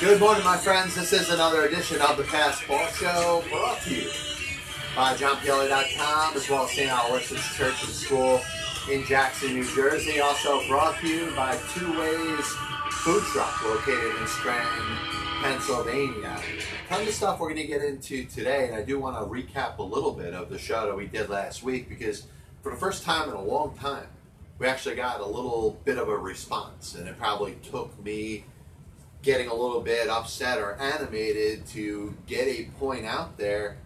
Good morning, my friends. This is another edition of the Passed Ball Show brought to you by JohnPielli.com as well as St. Aloysius Church and School in Jackson, New Jersey. Also brought to you by Two Ways Food Truck located in Scranton, Pennsylvania. Tons of stuff we're going to get into today, and I do want to recap a little bit of the show that we did last week because for the first time in a long time, we actually got a little bit of a response, and it probably took me getting a little bit upset or animated to get a point out there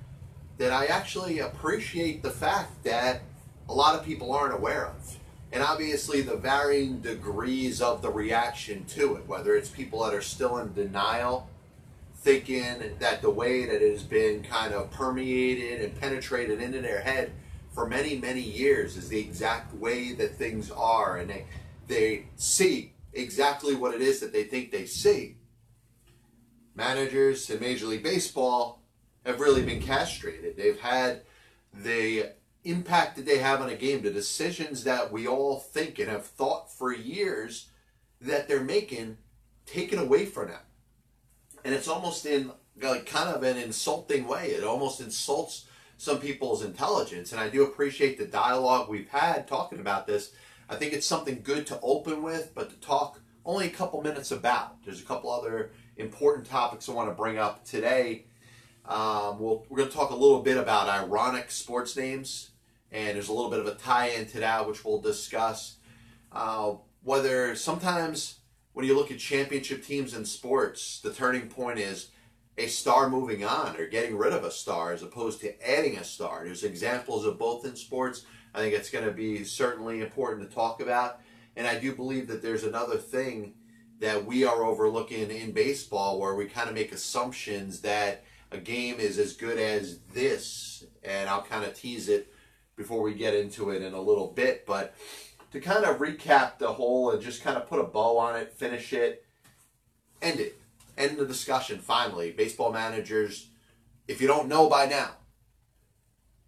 that I actually appreciate the fact that a lot of people aren't aware of. And obviously, the varying degrees of the reaction to it, whether it's people that are still in denial, thinking that the way that it has been kind of permeated and penetrated into their head for many, many years is the exact way that things are, and they, they see exactly what it is that they think they see. Managers in Major League Baseball have really been castrated. They've had the impact that they have on a game, the decisions that we all think and have thought for years that they're making, taken away from them. And it's almost in like kind of an insulting way. It almost insults some people's intelligence. And I do appreciate the dialogue we've had talking about this. I think it's something good to open with, but to talk only a couple minutes about. There's a couple other important topics I want to bring up today. Um, we'll, we're going to talk a little bit about ironic sports names, and there's a little bit of a tie into that, which we'll discuss. Uh, whether sometimes when you look at championship teams in sports, the turning point is a star moving on or getting rid of a star as opposed to adding a star. There's examples of both in sports. I think it's going to be certainly important to talk about. And I do believe that there's another thing that we are overlooking in baseball where we kind of make assumptions that a game is as good as this. And I'll kind of tease it before we get into it in a little bit. But to kind of recap the whole and just kind of put a bow on it, finish it, end it, end the discussion finally. Baseball managers, if you don't know by now,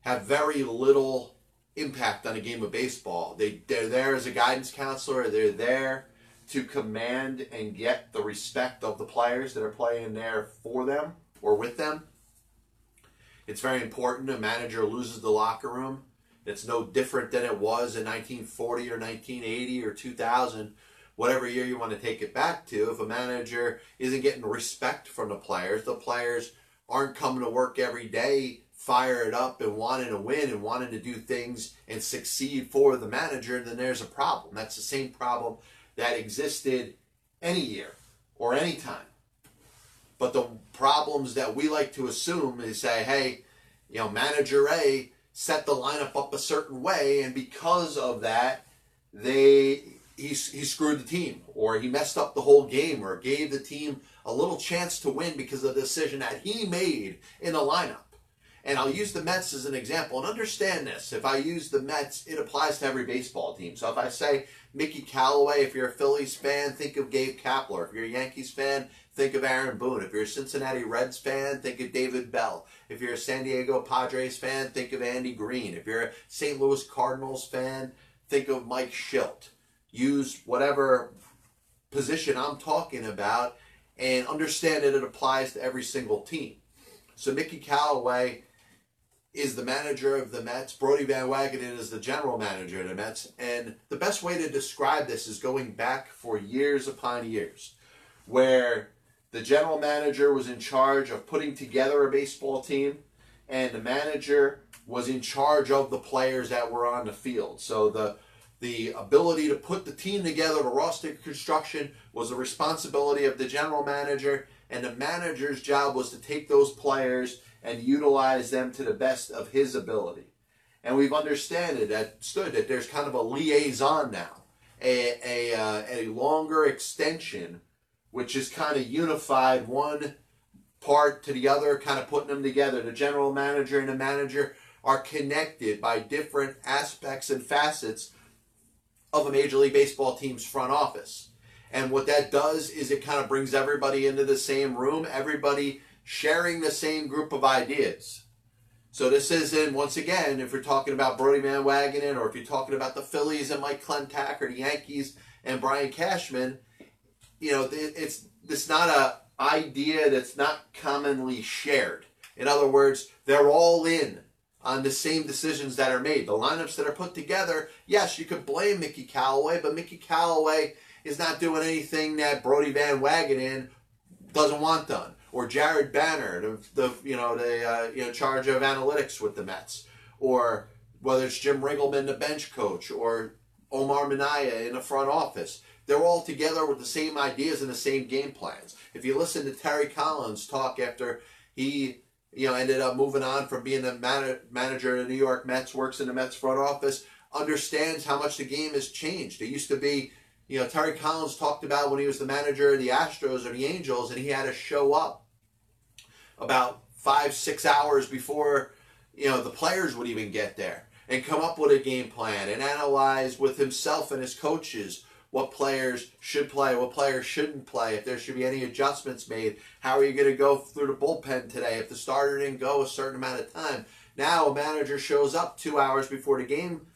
have very little impact on a game of baseball. They, they're there as a guidance counselor, they're there to command and get the respect of the players that are playing there for them or with them. It's very important. A manager loses the locker room. It's no different than it was in 1940 or 1980 or 2000, whatever year you want to take it back to. If a manager isn't getting respect from the players, the players aren't coming to work every day fired up and wanting to win and wanting to do things and succeed for the manager, then there's a problem. That's the same problem that existed any year or any time. But the problems that we like to assume is say, hey, you know, manager A set the lineup up a certain way, and because of that, they he, he screwed the team, or he messed up the whole game, or gave the team a little chance to win because of the decision that he made in the lineup. And I'll use the Mets as an example. And understand this if I use the Mets, it applies to every baseball team. So if I say Mickey Callaway, if you're a Phillies fan, think of Gabe Kapler. If you're a Yankees fan, think of Aaron Boone. If you're a Cincinnati Reds fan, think of David Bell. If you're a San Diego Padres fan, think of Andy Green. If you're a St. Louis Cardinals fan, think of Mike Shildt. Use whatever position I'm talking about and understand that it applies to every single team. So Mickey Callaway is the manager of the Mets. Brodie Van Wagenen is the general manager of the Mets. And the best way to describe this is going back for years upon years, where the general manager was in charge of putting together a baseball team, and the manager was in charge of the players that were on the field. So the the ability to put the team together, the roster construction, was the responsibility of the general manager, and the manager's job was to take those players and utilize them to the best of his ability. And we've understood that stood that there's kind of a liaison now, a a, uh, a longer extension, which is kind of unified one part to the other, kind of putting them together. The general manager and the manager are connected by different aspects and facets of a Major League Baseball team's front office. And what that does is it kind of brings everybody into the same room. Everybody sharing the same group of ideas. So this isn't, once again, if you're talking about Brodie Van Wagenen or if you're talking about the Phillies and Mike Klentak or the Yankees and Brian Cashman, you know, it's it's not a idea that's not commonly shared. In other words, they're all in on the same decisions that are made. The lineups that are put together, yes, you could blame Mickey Callaway, but Mickey Callaway is not doing anything that Brodie Van Wagenen doesn't want done. Or Jared Banner, the, the you know the uh, you know charge of analytics with the Mets, or whether it's Jim Riggleman, the bench coach, or Omar Minaya in the front office. They're all together with the same ideas and the same game plans. If you listen to Terry Collins talk after he you know, ended up moving on from being the man- manager of the New York Mets, works in the Mets front office, understands how much the game has changed. It used to be, you know, Terry Collins talked about when he was the manager of the Astros or the Angels, and he had to show up about five, six hours before, you know, the players would even get there and come up with a game plan and analyze with himself and his coaches what players should play, what players shouldn't play, if there should be any adjustments made. How are you going to go through the bullpen today if the starter didn't go a certain amount of time? Now a manager shows up two hours before the game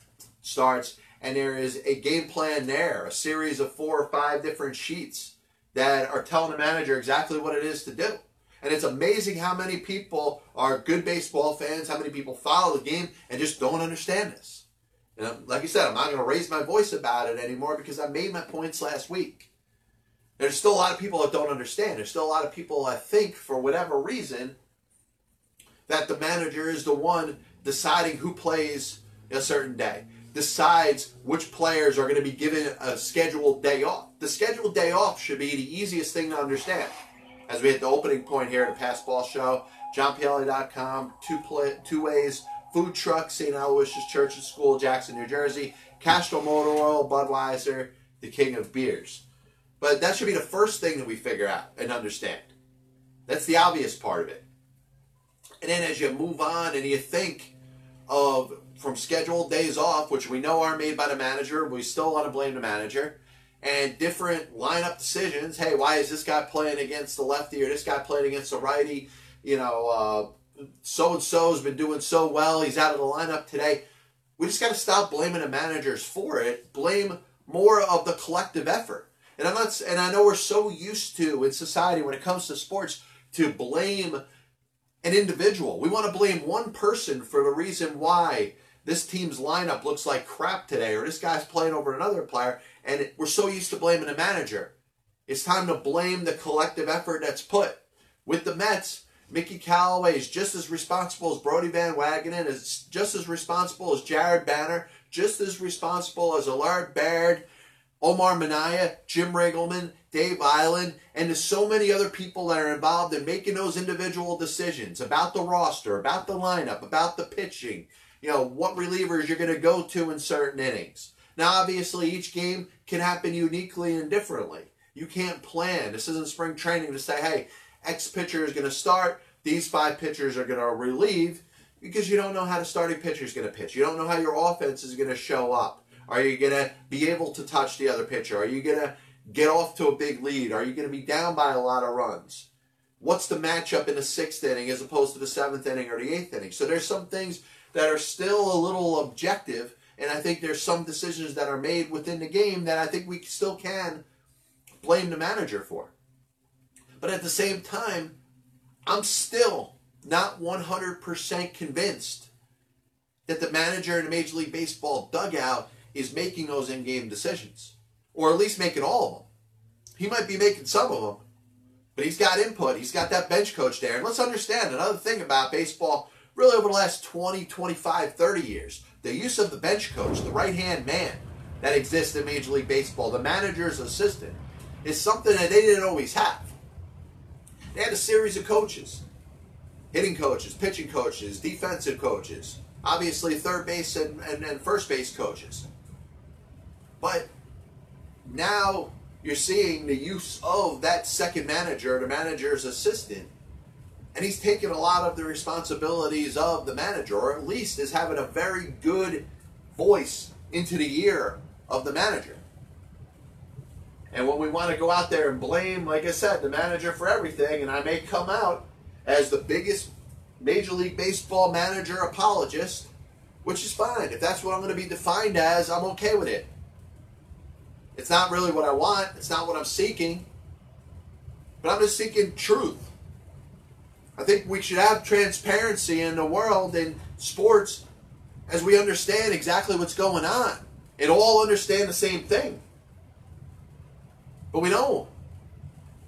starts, and there is a game plan there, a series of four or five different sheets that are telling the manager exactly what it is to do. And it's amazing how many people are good baseball fans, how many people follow the game and just don't understand this. And um, like I said, I'm not going to raise my voice about it anymore because I made my points last week. There's still a lot of people that don't understand. There's still a lot of people that think, for whatever reason, that the manager is the one deciding who plays a certain day, decides which players are going to be given a scheduled day off. The scheduled day off should be the easiest thing to understand. As we hit the opening point here at the Passed Ball Show, johnpielli.com, two, play, two ways Food Truck, St. Aloysius Church and School, Jackson, New Jersey. Castrol Motor Oil, Budweiser, the king of beers. But that should be the first thing that we figure out and understand. That's the obvious part of it. And then as you move on and you think of from scheduled days off, which we know are made by the manager, we still want to blame the manager, and different lineup decisions. Hey, why is this guy playing against the lefty or this guy playing against the righty? You know, uh, so and so has been doing so well. He's out of the lineup today. We just got to stop blaming the managers for it. Blame more of the collective effort. And I'm not. And I know we're so used to in society when it comes to sports to blame an individual. We want to blame one person for the reason why this team's lineup looks like crap today, or this guy's playing over another player, and we're so used to blaming the manager. It's time to blame the collective effort that's put. With the Mets, Mickey Callaway is just as responsible as Brodie Van Wagenen, is just as responsible as Jared Banner, just as responsible as Allard Baird, Omar Minaya, Jim Riggleman, Dave Eiland, and so many other people that are involved in making those individual decisions about the roster, about the lineup, about the pitching, you know, what relievers you're going to go to in certain innings. Now, obviously, each game can happen uniquely and differently. You can't plan. This isn't spring training to say, hey, X pitcher is going to start, these five pitchers are going to relieve because you don't know how the starting pitcher is going to pitch. You don't know how your offense is going to show up. Are you going to be able to touch the other pitcher? Are you going to get off to a big lead? Are you going to be down by a lot of runs? What's the matchup in the sixth inning as opposed to the seventh inning or the eighth inning? So there's some things that are still a little objective, and I think there's some decisions that are made within the game that I think we still can blame the manager for. But at the same time, I'm still not 100% convinced that the manager in a Major League Baseball dugout is making those in game decisions, or at least making all of them. He might be making some of them, but he's got input. He's got that bench coach there. And let's understand another thing about baseball, really over the last 20, 25, 30 years the use of the bench coach, the right hand man that exists in Major League Baseball, the manager's assistant, is something that they didn't always have. They had a series of coaches hitting coaches, pitching coaches, defensive coaches, obviously third base and, and, and first base coaches. But now you're seeing the use of that second manager, the manager's assistant, and he's taking a lot of the responsibilities of the manager, or at least is having a very good voice into the ear of the manager. And when we want to go out there and blame, like I said, the manager for everything, and I may come out as the biggest Major League Baseball manager apologist, which is fine. If that's what I'm going to be defined as, I'm okay with it. It's not really what I want, it's not what I'm seeking. but I'm just seeking truth. I think we should have transparency in the world in sports as we understand exactly what's going on and all understand the same thing. But we don't.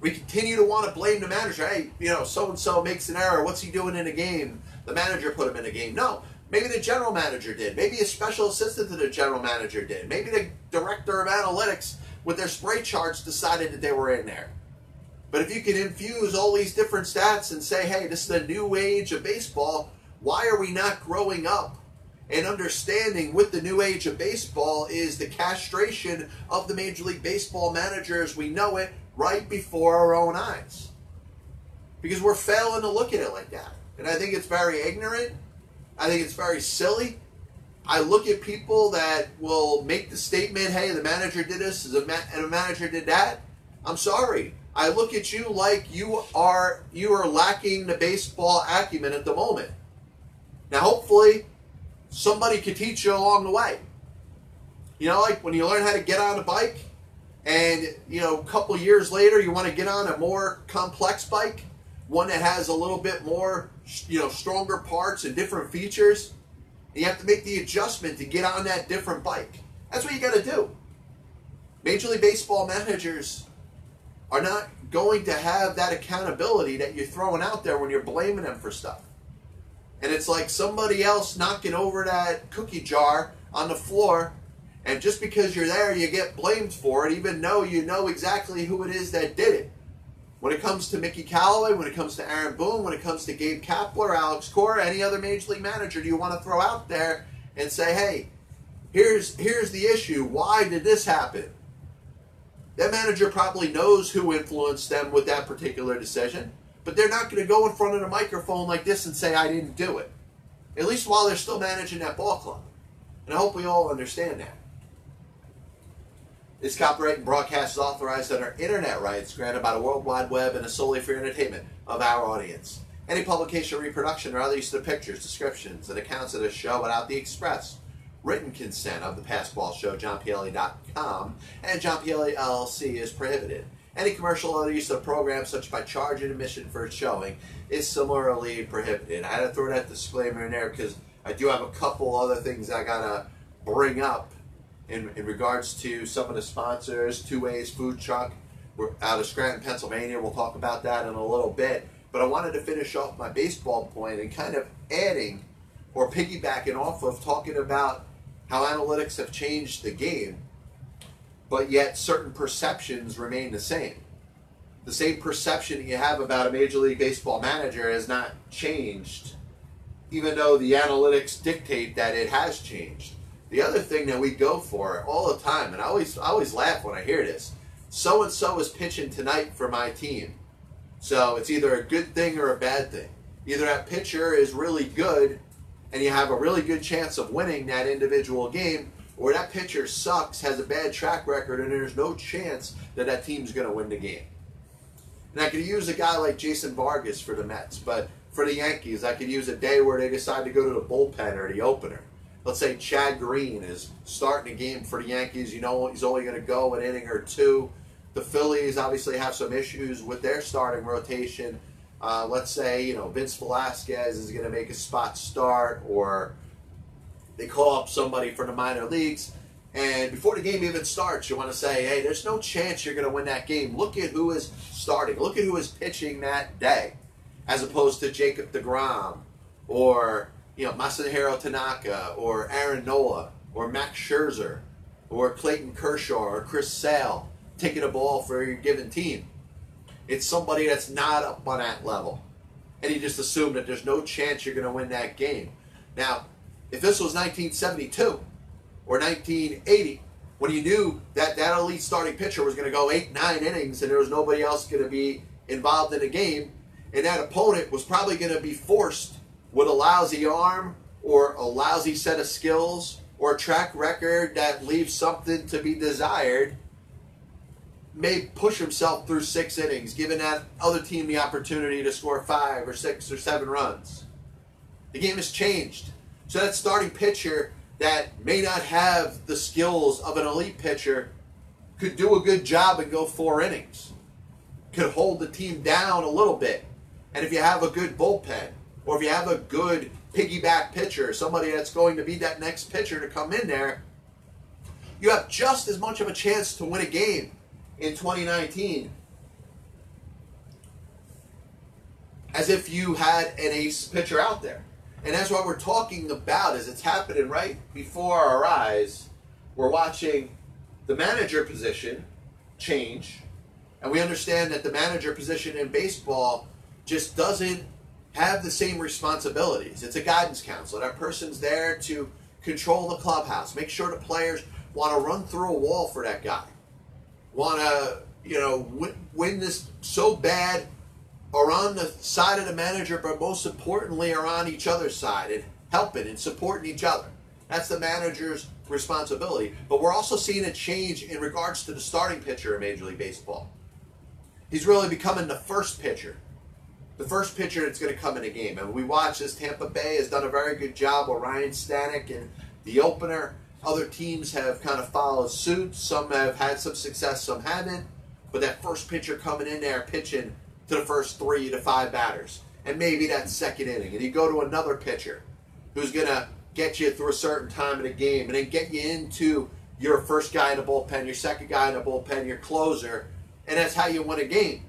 We continue to want to blame the manager. Hey, you know, so and so makes an error. What's he doing in a game? The manager put him in a game. No, maybe the general manager did. Maybe a special assistant to the general manager did. Maybe the director of analytics with their spray charts decided that they were in there. But if you can infuse all these different stats and say, hey, this is the new age of baseball, why are we not growing up and understanding with the new age of baseball is the castration of the Major League Baseball manager as we know it right before our own eyes? Because we're failing to look at it like that. And I think it's very ignorant. I think it's very silly. I look at people that will make the statement, hey, the manager did this and the manager did that. I'm sorry. I look at you like you are you are lacking the baseball acumen at the moment. Now hopefully somebody could teach you along the way. You know, like when you learn how to get on a bike and you know a couple years later you want to get on a more complex bike, one that has a little bit more you know stronger parts and different features you have to make the adjustment to get on that different bike. That's what you got to do. Major League Baseball managers are not going to have that accountability that you're throwing out there when you're blaming them for stuff. And it's like somebody else knocking over that cookie jar on the floor, and just because you're there, you get blamed for it, even though you know exactly who it is that did it. When it comes to Mickey Callaway, when it comes to Aaron Boone, when it comes to Gabe Kapler, Alex Cora, any other major league manager, do you want to throw out there and say, hey, here's here's the issue. Why did this happen? That manager probably knows who influenced them with that particular decision, but they're not going to go in front of the microphone like this and say, I didn't do it. At least while they're still managing that ball club. And I hope we all understand that. This copyright and broadcast is authorized under internet rights granted by the World Wide Web and is solely for entertainment of our audience. Any publication, reproduction, or other use of the pictures, descriptions, and accounts of this show without the express written consent of the Passed Ball Show, JohnPielli.com, and John Pielli LLC is prohibited. Any commercial use of programs, such by charge and admission for its showing, is similarly prohibited. I had to throw that disclaimer in there because I do have a couple other things I gotta bring up in, in regards to some of the sponsors, Two Ways Food Truck. We're out of Scranton, Pennsylvania. We'll talk about that in a little bit. But I wanted to finish off my baseball point and kind of adding or piggybacking off of talking about how analytics have changed the game, but yet certain perceptions remain the same. The same perception you have about a Major League Baseball manager has not changed, even though the analytics dictate that it has changed. The other thing that we go for all the time, and I always I always laugh when I hear this. So and so is pitching tonight for my team. So it's either a good thing or a bad thing. Either that pitcher is really good and you have a really good chance of winning that individual game, or that pitcher sucks, has a bad track record, and there's no chance that that team's going to win the game. And I could use a guy like Jason Vargas for the Mets, but for the Yankees, I could use a day where they decide to go to the bullpen or the opener let's say Chad Green is starting a game for the Yankees, you know he's only going to go an inning or two. The Phillies obviously have some issues with their starting rotation. Uh, let's say you know Vince Velasquez is going to make a spot start, or they call up somebody from the minor leagues, and before the game even starts, you want to say, "Hey, there's no chance you're going to win that game. Look at who is starting. Look at who is pitching that day, as opposed to Jacob Degrom or you know, Masahiro Tanaka or Aaron Nola or Max Scherzer or Clayton Kershaw or Chris Sale taking a ball for your given team. It's somebody that's not up on that level. And you just assume that there's no chance you're going to win that game. Now, if this was 1972 or 1980, when you knew that that elite starting pitcher was going to go eight, nine innings and there was nobody else going to be involved in the game, and that opponent was probably going to be forced with a lousy arm or a lousy set of skills or a track record that leaves something to be desired may push himself through six innings, giving that other team the opportunity to score five or six or seven runs. The game has changed. So that starting pitcher that may not have the skills of an elite pitcher could do a good job and go four innings. could hold the team down a little bit. And if you have a good bullpen, or if you have a good piggyback pitcher, somebody that's going to be that next pitcher to come in there, you have just as much of a chance to win a game in 2019 as if you had an ace pitcher out there. And that's what we're talking about as it's happening right before our eyes. We're watching the manager position change, and we understand that the manager position in baseball just doesn't have the same responsibilities. It's a guidance counselor. That person's there to control the clubhouse, make sure the players want to run through a wall for that guy, want to, you know, win, win this so bad are on the side of the manager, but most importantly are on each other's side and helping and supporting each other. That's the manager's responsibility. But we're also seeing a change in regards to the starting pitcher in Major League Baseball. He's really becoming the first pitcher. The first pitcher that's going to come in a game. And we watch this. Tampa Bay has done a very good job with Ryan Stanek in the opener. Other teams have kind of followed suit. Some have had some success, some haven't. But that first pitcher coming in there pitching to the first three to five batters. And maybe that second inning. And you go to another pitcher who's going to get you through a certain time in a game and then get you into your first guy in the bullpen, your second guy in the bullpen, your closer. And that's how you win a game.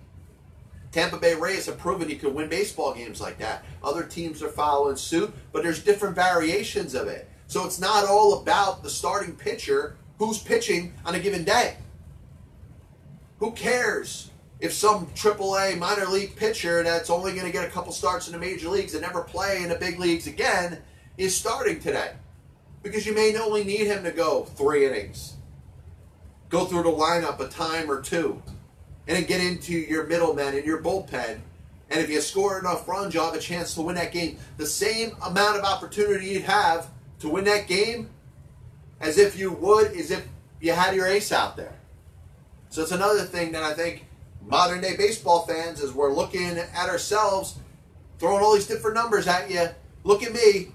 Tampa Bay Rays have proven you can win baseball games like that. Other teams are following suit, but there's different variations of it. So it's not all about the starting pitcher who's pitching on a given day. Who cares if some AAA minor league pitcher that's only going to get a couple starts in the major leagues and never play in the big leagues again is starting today. Because you may only need him to go three innings, go through the lineup a time or two, and then get into your middlemen and your bullpen. And if you score enough runs, you'll have a chance to win that game. The same amount of opportunity you'd have to win that game as if you would, as if you had your ace out there. So it's another thing that I think modern day baseball fans, as we're looking at ourselves, throwing all these different numbers at you. Look at me.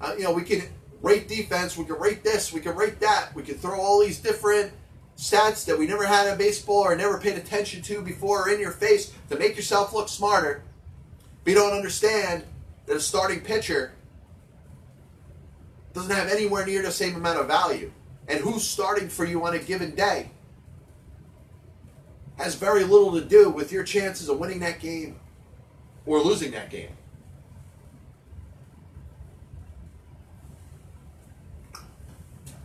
Uh, you know, we can rate defense, we can rate this, we can rate that. We can throw all these different stats that we never had in baseball or never paid attention to before in your face to make yourself look smarter. But you don't understand that a starting pitcher doesn't have anywhere near the same amount of value. And who's starting for you on a given day? has very little to do with your chances of winning that game or losing that game.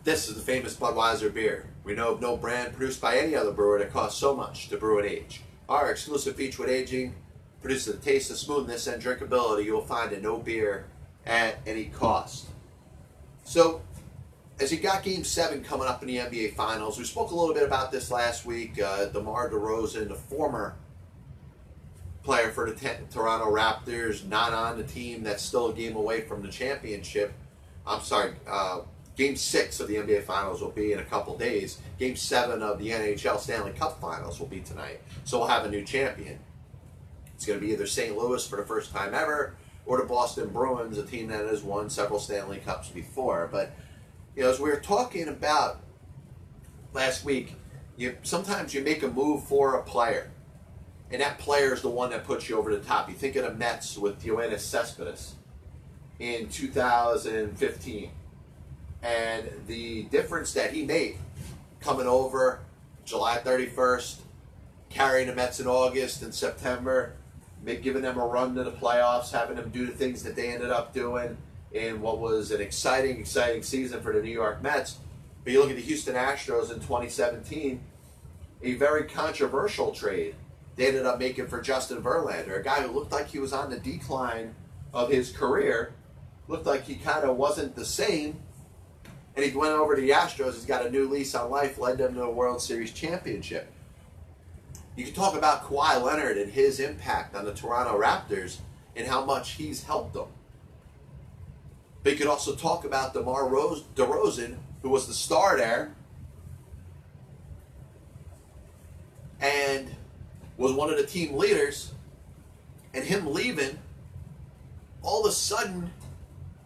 This is the famous Budweiser beer. We know of no brand produced by any other brewer that costs so much to brew and age. Our exclusive feature with aging produces the taste of smoothness and drinkability you will find in no beer at any cost. So as you got Game Seven coming up in the NBA Finals, we spoke a little bit about this last week. Uh, DeMar DeRozan, the former player for the Toronto Raptors, not on the team that's still a game away from the championship. I'm sorry. Uh, game six of the NBA Finals will be in a couple days. Game seven of the NHL Stanley Cup Finals will be tonight. So we'll have a new champion. It's going to be either St. Louis for the first time ever or the Boston Bruins, a team that has won several Stanley Cups before. But you know, as we were talking about last week, you sometimes you make a move for a player, and that player is the one that puts you over the top. You think of the Mets with Yoenis Cespedes in 2015, and the difference that he made coming over July 31st, carrying the Mets in August and September, giving them a run to the playoffs, having them do the things that they ended up doing in what was an exciting, exciting season for the New York Mets. But you look at the Houston Astros in 2017, a very controversial trade they ended up making for Justin Verlander, a guy who looked like he was on the decline of his career, looked like he kind of wasn't the same. And he went over to the Astros. He's got a new lease on life, led them to a World Series championship. You can talk about Kawhi Leonard and his impact on the Toronto Raptors and how much he's helped them. But you could also talk about DeMar Rose, DeRozan, who was the star there, and was one of the team leaders, and him leaving, all of a sudden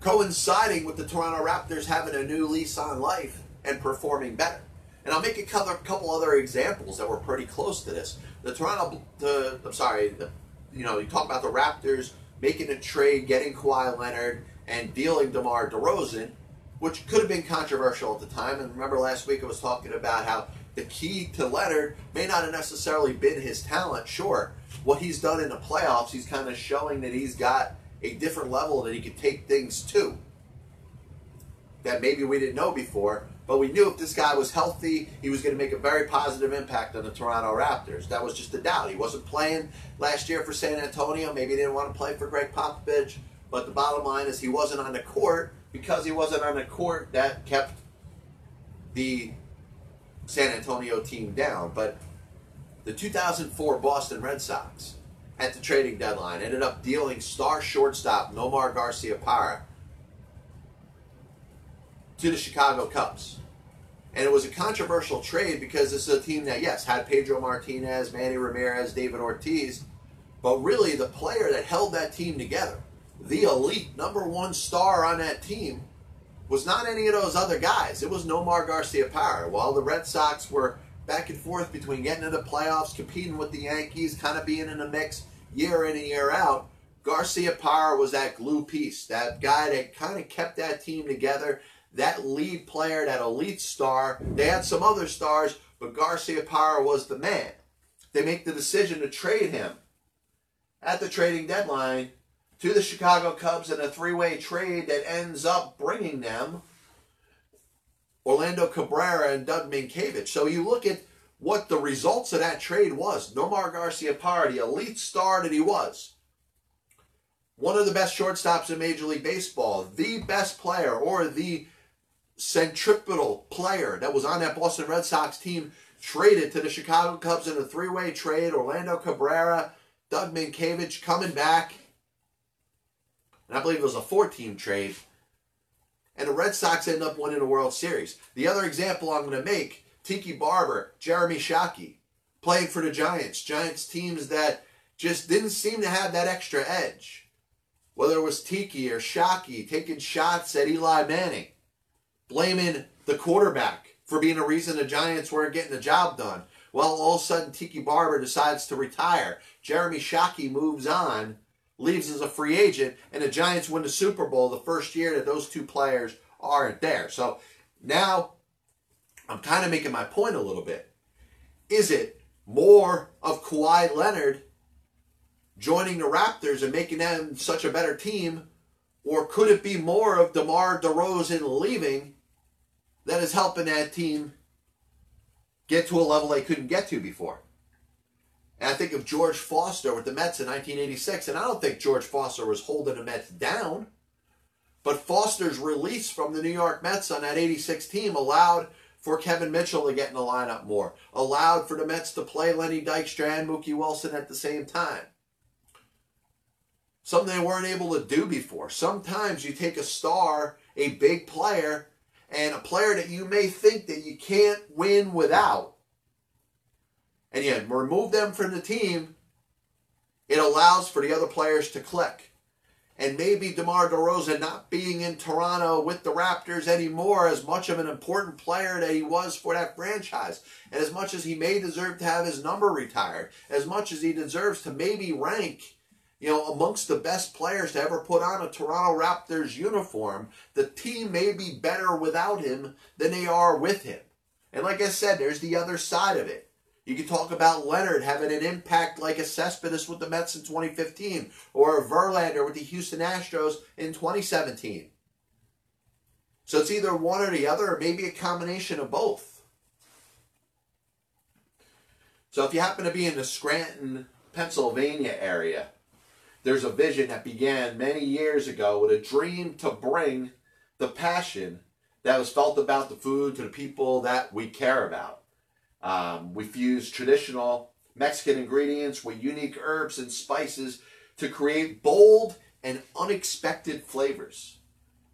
coinciding with the Toronto Raptors having a new lease on life and performing better. And I'll make a couple other examples that were pretty close to this. The Toronto, the, I'm sorry, the, you know, you talk about the Raptors making a trade, getting Kawhi Leonard, and dealing DeMar DeRozan, which could have been controversial at the time. And remember last week I was talking about how the key to Leonard may not have necessarily been his talent. Sure, what he's done in the playoffs, he's kind of showing that he's got a different level that he could take things to that maybe we didn't know before. But we knew if this guy was healthy, he was going to make a very positive impact on the Toronto Raptors. That was just a doubt. He wasn't playing last year for San Antonio. Maybe he didn't want to play for Gregg Popovich. But the bottom line is he wasn't on the court. Because he wasn't on the court, that kept the San Antonio team down. But the 2004 Boston Red Sox at the trading deadline ended up dealing star shortstop Nomar Garcia Garciaparra to the Chicago Cubs. And it was a controversial trade because this is a team that, yes, had Pedro Martinez, Manny Ramirez, David Ortiz, but really the player that held that team together, the elite number one star on that team, was not any of those other guys. It was Nomar Garcia Garciaparra. While the Red Sox were back and forth between getting to the playoffs, competing with the Yankees, kind of being in the mix year in and year out, Garcia Garciaparra was that glue piece, that guy that kind of kept that team together that lead player, that elite star. They had some other stars, but Garciaparra was the man. They make the decision to trade him at the trading deadline to the Chicago Cubs in a three-way trade that ends up bringing them Orlando Cabrera and Doug Mientkiewicz. So you look at what the results of that trade was. Nomar Garciaparra, the elite star that he was, one of the best shortstops in Major League Baseball, the best player or the centripetal player that was on that Boston Red Sox team traded to the Chicago Cubs in a three-way trade. Orlando Cabrera, Doug Mientkiewicz coming back. And I believe it was a four-team trade. And the Red Sox end up winning the World Series. The other example I'm going to make, Tiki Barber, Jeremy Shockey, playing for the Giants. Giants teams that just didn't seem to have that extra edge. Whether it was Tiki or Shockey taking shots at Eli Manning blaming the quarterback for being a reason the Giants weren't getting the job done. Well, all of a sudden, Tiki Barber decides to retire. Jeremy Shockey moves on, leaves as a free agent, and the Giants win the Super Bowl the first year that those two players aren't there. So now I'm kind of making my point a little bit. Is it more of Kawhi Leonard joining the Raptors and making them such a better team, or could it be more of DeMar DeRozan leaving that is helping that team get to a level they couldn't get to before. And I think of George Foster with the Mets in 1986, and I don't think George Foster was holding the Mets down. But Foster's release from the New York Mets on that 86 team allowed for Kevin Mitchell to get in the lineup more, allowed for the Mets to play Lenny Dykstra and Mookie Wilson at the same time. Something they weren't able to do before. Sometimes you take a star, a big player, and a player that you may think that you can't win without, and you remove them from the team, it allows for the other players to click. And maybe DeMar DeRozan not being in Toronto with the Raptors anymore as much of an important player that he was for that franchise. And as much as he may deserve to have his number retired, as much as he deserves to maybe rank you know, amongst the best players to ever put on a Toronto Raptors uniform, the team may be better without him than they are with him. And like I said, there's the other side of it. You can talk about Leonard having an impact like a Cespedes with the Mets in 2015 or a Verlander with the Houston Astros in 2017. So it's either one or the other, or maybe a combination of both. So if you happen to be in the Scranton, Pennsylvania area, there's a vision that began many years ago with a dream to bring the passion that was felt about the food to the people that we care about. Um, we fuse traditional Mexican ingredients with unique herbs and spices to create bold and unexpected flavors.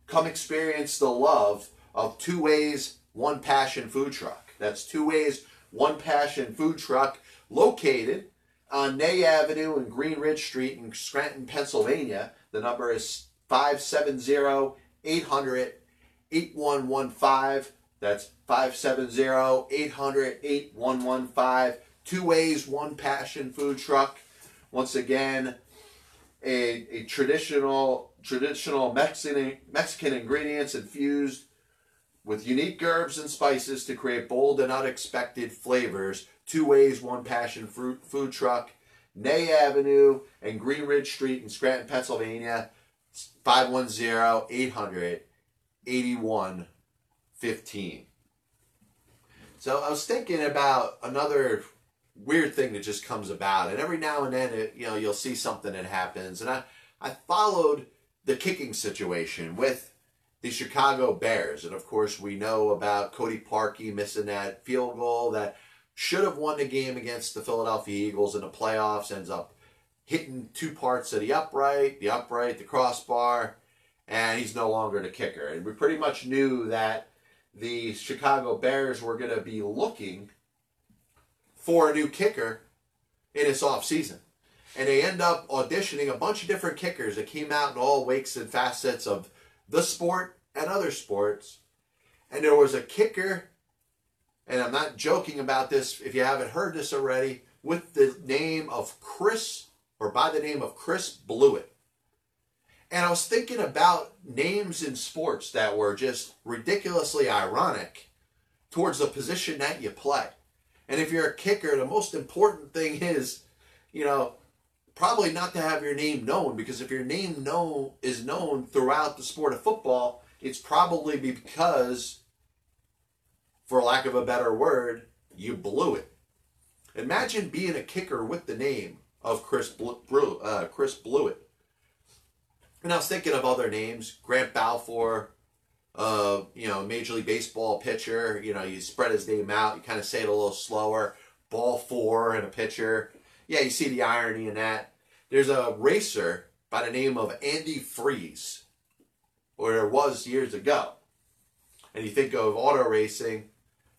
Come experience the love of Two Ways, One Passion Food Truck. That's Two Ways, One Passion Food Truck located on Ney Avenue and Green Ridge Street in Scranton, Pennsylvania. The number is 570 800 8115. That's 570-800-8115. Two ways, one passion food truck. Once again, a, a traditional traditional Mexican Mexican ingredients infused with unique herbs and spices to create bold and unexpected flavors. Two ways, one passion fruit food truck. Nay Avenue and Green Ridge Street in Scranton, Pennsylvania. 510 800 8115. So I was thinking about another weird thing that just comes about, and every now and then, it, you know, you'll see something that happens, and I I followed the kicking situation with the Chicago Bears, and of course we know about Cody Parkey missing that field goal that should have won the game against the Philadelphia Eagles in the playoffs, ends up hitting two parts of the upright, the upright, the crossbar, and he's no longer the kicker. And we pretty much knew that the Chicago Bears were going to be looking for a new kicker in this offseason. And they end up auditioning a bunch of different kickers that came out in all wakes and facets of the sport and other sports. And there was a kicker, and I'm not joking about this if you haven't heard this already, with the name of Chris, or by the name of Chris Blewitt. And I was thinking about names in sports that were just ridiculously ironic towards the position that you play. And if you're a kicker, the most important thing is, you know, probably not to have your name known because if your name known is known throughout the sport of football, it's probably because, for lack of a better word, you blew it. Imagine being a kicker with the name of Chris Blew, uh, Chris Blewitt. And I was thinking of other names, Grant Balfour, uh, you know, Major League Baseball pitcher. You know, you spread his name out, you kind of say it a little slower. Ball four and a pitcher. Yeah, you see the irony in that. There's a racer by the name of Andy Freeze, or there was years ago. And you think of auto racing,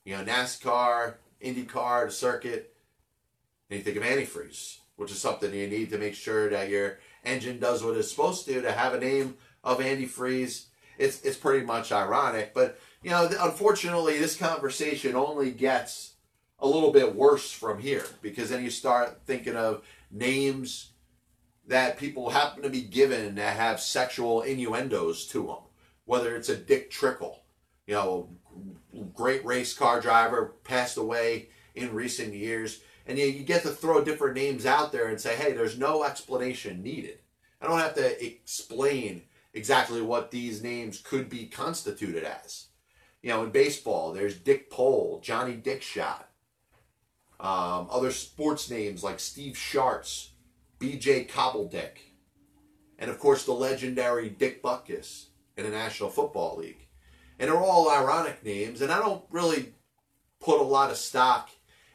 you know, NASCAR, IndyCar, circuit, and you think of antifreeze, which is something you need to make sure that your engine does what it's supposed to to have a name of antifreeze it's it's pretty much ironic. But you know, unfortunately, this conversation only gets a little bit worse from here because then you start thinking of names that people happen to be given that have sexual innuendos to them. Whether it's a Dick Trickle, you know, great race car driver, passed away in recent years, and you, you get to throw different names out there and say, hey, there's no explanation needed. I don't have to explain exactly what these names could be constituted as. You know, in baseball, there's Dick Pole, Johnny Dickshot, um, other sports names like Steve Schartz, B.J. Cobbledick, and of course the legendary Dick Butkus in the National Football League. And they're all ironic names, and I don't really put a lot of stock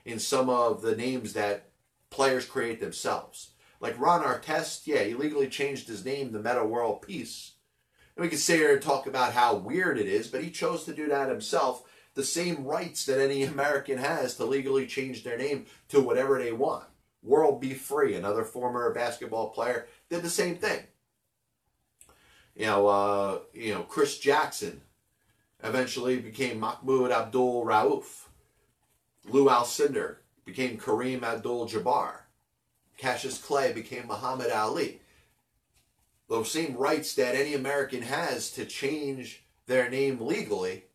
in some of the names that players create themselves. Like Ron Artest, yeah, he legally changed his name to Metta World Peace. And we could sit here and talk about how weird it is, but he chose to do that himself. The same rights that any American has to legally change their name to whatever they want. World B. Free, another former basketball player, did the same thing. You know, uh, you know, Chris Jackson eventually became Mahmoud Abdul Rauf. Lou Alcindor became Kareem Abdul Jabbar. Cassius Clay became Muhammad Ali. Those same rights that any American has to change their name legally,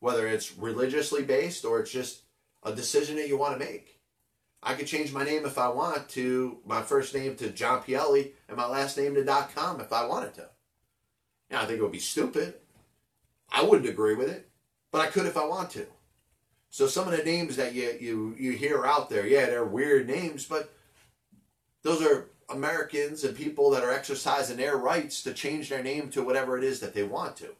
whether it's religiously based or it's just a decision that you want to make. I could change my name if I want to, my first name to John Pielli and my last name to .com if I wanted to. Now, I think it would be stupid. I wouldn't agree with it, but I could if I want to. So some of the names that you, you, you hear out there, yeah, they're weird names, but those are Americans and people that are exercising their rights to change their name to whatever it is that they want to.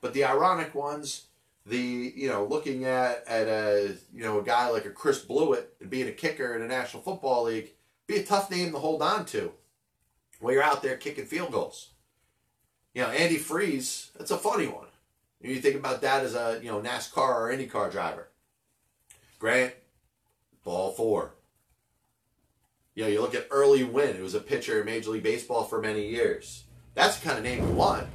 But the ironic ones, the you know, looking at at a you know a guy like a Chris Blewitt and being a kicker in the National Football League, be a tough name to hold on to while you're out there kicking field goals. You know, Andy Freeze, that's a funny one. You think about that as a you know NASCAR or any IndyCar driver. Grant, ball four. You know, you look at Early Wynn, who was a pitcher in Major League Baseball for many years. That's the kind of name you want.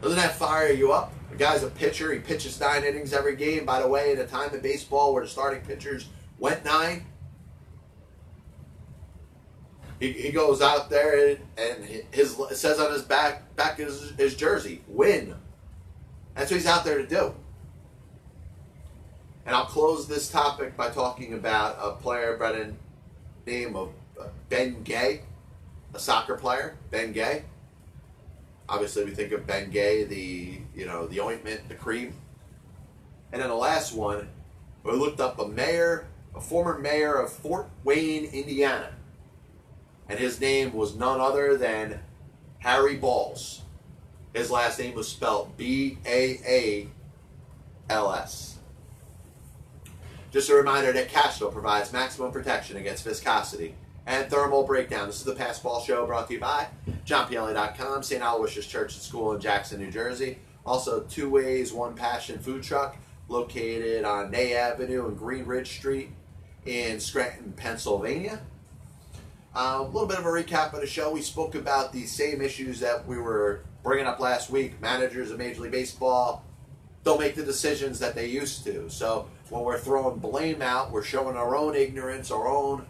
Doesn't that fire you up? The guy's a pitcher. He pitches nine innings every game. By the way, at a time in baseball where the starting pitchers went nine, he, he goes out there and, and his says on his back back his, his jersey, win. That's what he's out there to do. And I'll close this topic by talking about a player by the name of uh, Ben Gay, a soccer player, Ben Gay. Obviously, we think of Ben Gay, the you know the ointment, the cream. And then the last one, we looked up a mayor, a former mayor of Fort Wayne, Indiana, and his name was none other than Harry Balls. His last name was spelled B A A L S. Just a reminder that Cashville provides maximum protection against viscosity and thermal breakdown. This is the Passed Ball Show brought to you by JohnPielli.com, St. Aloysius Church and School in Jackson, New Jersey. Also, Two Ways, One Passion Food Truck located on Nay Avenue and Green Ridge Street in Scranton, Pennsylvania. Uh, a little bit of a recap of the show. We spoke about the same issues that we were bringing up last week. Managers of Major League Baseball don't make the decisions that they used to. So when we're throwing blame out, we're showing our own ignorance, our own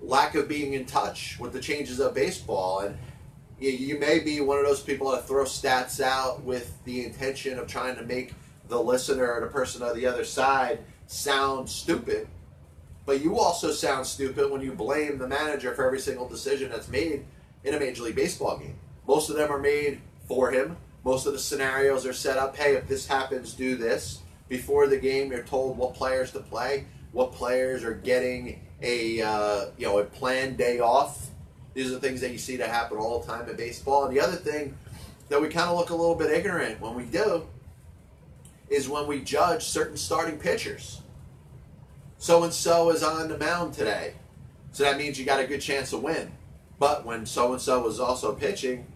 lack of being in touch with the changes of baseball. And you may be one of those people that throw stats out with the intention of trying to make the listener or the person on the other side sound stupid. But you also sound stupid when you blame the manager for every single decision that's made in a Major League Baseball game. Most of them are made for him. Most of the scenarios are set up hey, if this happens, do this before the game. You're told what players to play, what players are getting a uh, you know a planned day off. These are things that you see that happen all the time in baseball. And the other thing that we kind of look a little bit ignorant when we do is when we judge certain starting pitchers. So and so is on the mound today, so that means you got a good chance to win. But when so and so is also pitching,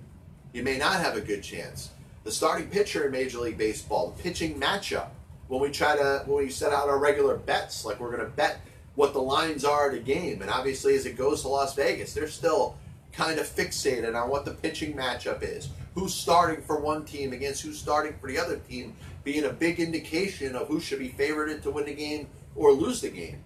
you may not have a good chance. The starting pitcher in Major League Baseball, the pitching matchup, when we try to when we set out our regular bets, like we're going to bet what the lines are at a game, and obviously as it goes to Las Vegas, they're still kind of fixated on what the pitching matchup is, who's starting for one team against who's starting for the other team, being a big indication of who should be favored to win the game or lose the game.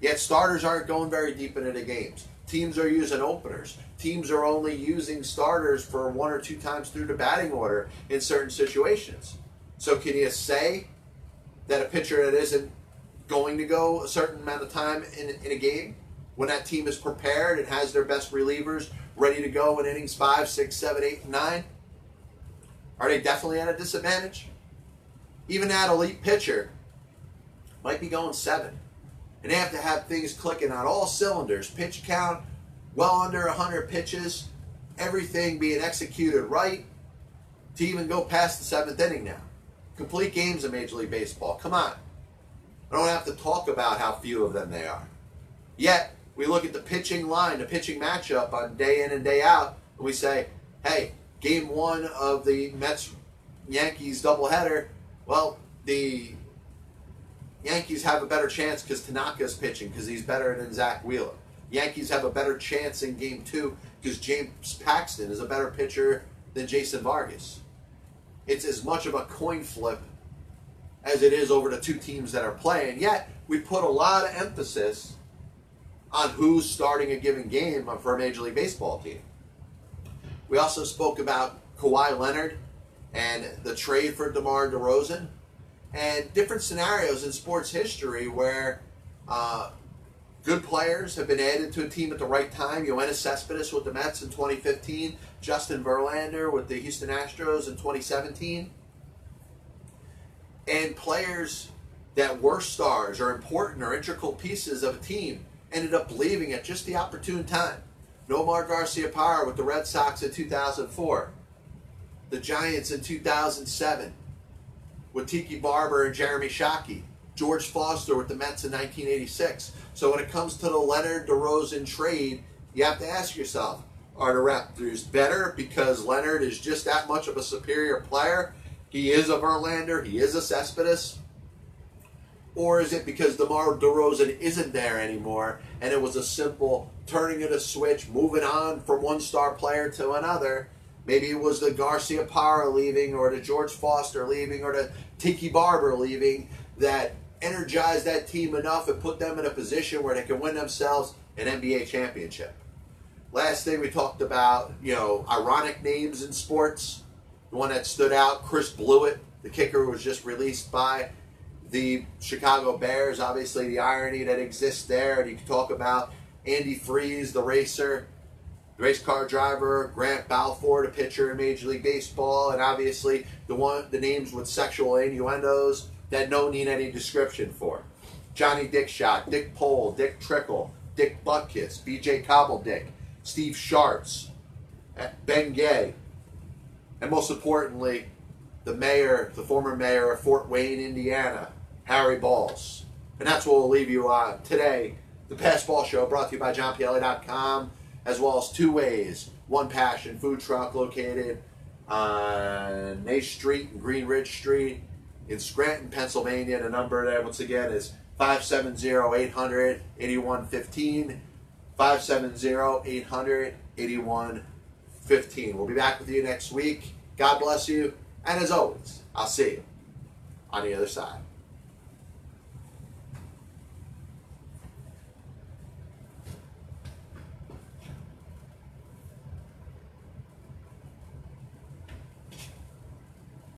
Yet starters aren't going very deep into the games. Teams are using openers. Teams are only using starters for one or two times through the batting order in certain situations. So can you say that a pitcher that isn't going to go a certain amount of time in, in a game, when that team is prepared and has their best relievers ready to go in innings five, six, seven, eight, nine, are they definitely at a disadvantage? Even that elite pitcher might be going seven. And they have to have things clicking on all cylinders, pitch count, well under 100 pitches, everything being executed right to even go past the seventh inning now complete games in Major League Baseball. Come on. I don't have to talk about how few of them they are. Yet, we look at the pitching line, the pitching matchup on day in and day out, and we say, hey, game one of the Mets Yankees doubleheader, well, the Yankees have a better chance because Tanaka's pitching because he's better than Zack Wheeler. Yankees have a better chance in game two because James Paxton is a better pitcher than Jason Vargas it's as much of a coin flip as it is over the two teams that are playing. Yet we put a lot of emphasis on who's starting a given game for a Major League Baseball team. We also spoke about Kawhi Leonard and the trade for DeMar DeRozan and different scenarios in sports history where uh, Good players have been added to a team at the right time. Yoenis Cespedes with the Mets in 2015. Justin Verlander with the Houston Astros in 2017. And players that were stars or important or integral pieces of a team ended up leaving at just the opportune time. Nomar Garcia Garciaparra with the Red Sox in 2004. The Giants in 2007 with Tiki Barber and Jeremy Shockey. George Foster with the Mets in 1986. So when it comes to the Leonard DeRozan trade, you have to ask yourself, are the Raptors better because Leonard is just that much of a superior player? He is a Verlander, he is a Cespedes? Or is it because DeMar DeRozan isn't there anymore and it was a simple turning of a switch, moving on from one star player to another, Maybe it was the Garciaparra leaving, or the George Foster leaving, or the Tiki Barber leaving that energized that team enough and put them in a position where they can win themselves an NBA championship. Last thing we talked about, you know, ironic names in sports. The one that stood out, Chris Blewitt, the kicker was just released by the Chicago Bears. Obviously, the irony that exists there, and you can talk about Andy Freese, the racer, race car driver, Grant Balfour, a pitcher in Major League Baseball, and obviously the one the names with sexual innuendos that no need any description for. Johnny Dickshot, Dick Pole, Dick Trickle, Dick Butkus, B.J. Cobbledick, Steve Sharts, Ben Gay, and most importantly, the mayor, the former mayor of Fort Wayne, Indiana, Harry Balls. And that's what we'll leave you on today. The Passed Ball Show brought to you by JohnPielli.com, as well as Two Ways, One Passion Food Truck located on Nash Street and Green Ridge Street in Scranton, Pennsylvania. The number there, once again, is 570-800-8115. 570-800-8115. We'll be back with you next week. God bless you. And as always, I'll see you on the other side.